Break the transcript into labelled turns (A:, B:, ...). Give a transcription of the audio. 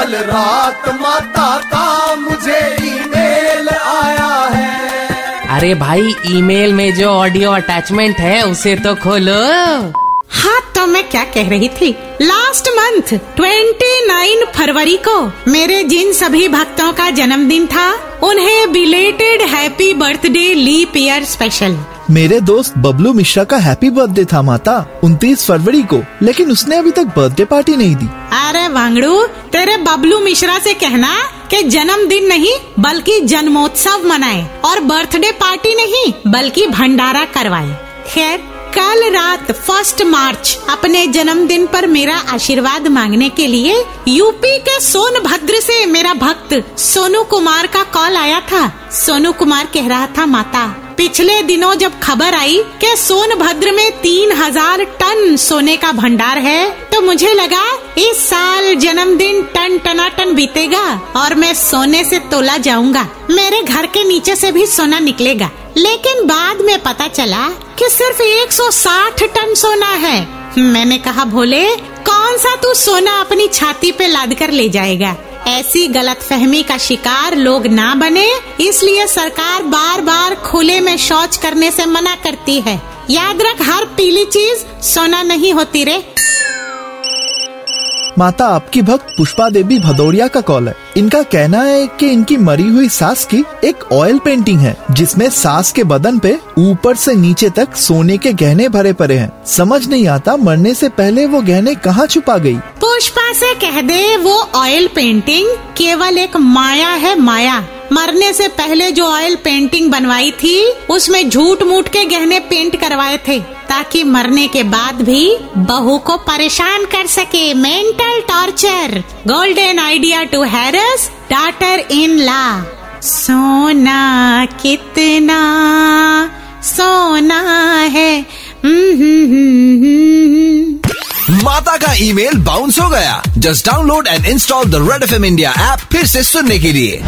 A: कल रात माता का मुझे ईमेल आया है।
B: अरे भाई, ईमेल में जो ऑडियो अटैचमेंट है, उसे तो खोलो।
C: हाँ तो मैं क्या कह रही थी? लास्ट मंथ 29 फरवरी को मेरे जिन सभी भक्तों का जन्मदिन था उन्हें belated happy birthday leap year special
D: मेरे दोस्त बबलू मिश्रा का हैप्पी बर्थडे था माता 29 फरवरी को लेकिन उसने अभी तक बर्थडे पार्टी नहीं दी।
C: अरे वांगड़ू तेरे बबलू मिश्रा से कहना कि जन्मदिन नहीं बल्कि जन्मोत्सव मनाए और बर्थडे पार्टी नहीं बल्कि भंडारा करवाए। खैर कल रात फ़र्स्ट मार्च अपने जन्मदिन पर मेरा आशीर्वाद मांगने के लिए यूपी के सोनभद्र से मेरा भक्त सोनू कुमार का कॉल आया था। सोनू कुमार कह रहा था, माता पिछले दिनों जब खबर आई कि सोनभद्र में तीन हज़ार टन सोने का भंडार है तो मुझे लगा, इस साल जन्मदिन टन टनाटन बीतेगा और मैं सोने से तोला जाऊँगा। मेरे घर के नीचे से भी सोना निकलेगा। लेकिन बाद में पता चला कि सिर्फ़ 160 टन सोना है। मैंने कहा, भोले, कौन सा तू सोना अपनी छाती पे लाद कर ले जाएगा? ऐसी गलत फहमी का शिकार लोग ना बने, इसलिए सरकार बार बार खुले में शौच करने से मना करती है। याद रख, हर पीली चीज़ सोना नहीं होती रे।
D: माता आपकी भक्त पुष्पा देवी भदौरिया का कॉल है। इनका कहना है कि इनकी मरी हुई सास की एक ऑयल पेंटिंग है, जिसमें सास के बदन पे ऊपर से नीचे तक सोने के गहने भरे पड़े हैं। समझ नहीं आता मरने से पहले वो गहने कहाँ छुपा गई।
C: पुष्पा से कह दे वो ऑयल पेंटिंग केवल एक माया है, माया। मरने से पहले जो ऑयल पेंटिंग बनवाई थी, उसमें झूठ मूठ के गहने पेंट करवाए थे, ताकि मरने के बाद भी बहू को परेशान कर सके। Mental torture golden idea to harass daughter in law सोना कितना, सोना है।
E: माता का ईमेल बाउंस हो गया। Just download and install the Red FM India app फिर से सुनने के लिए।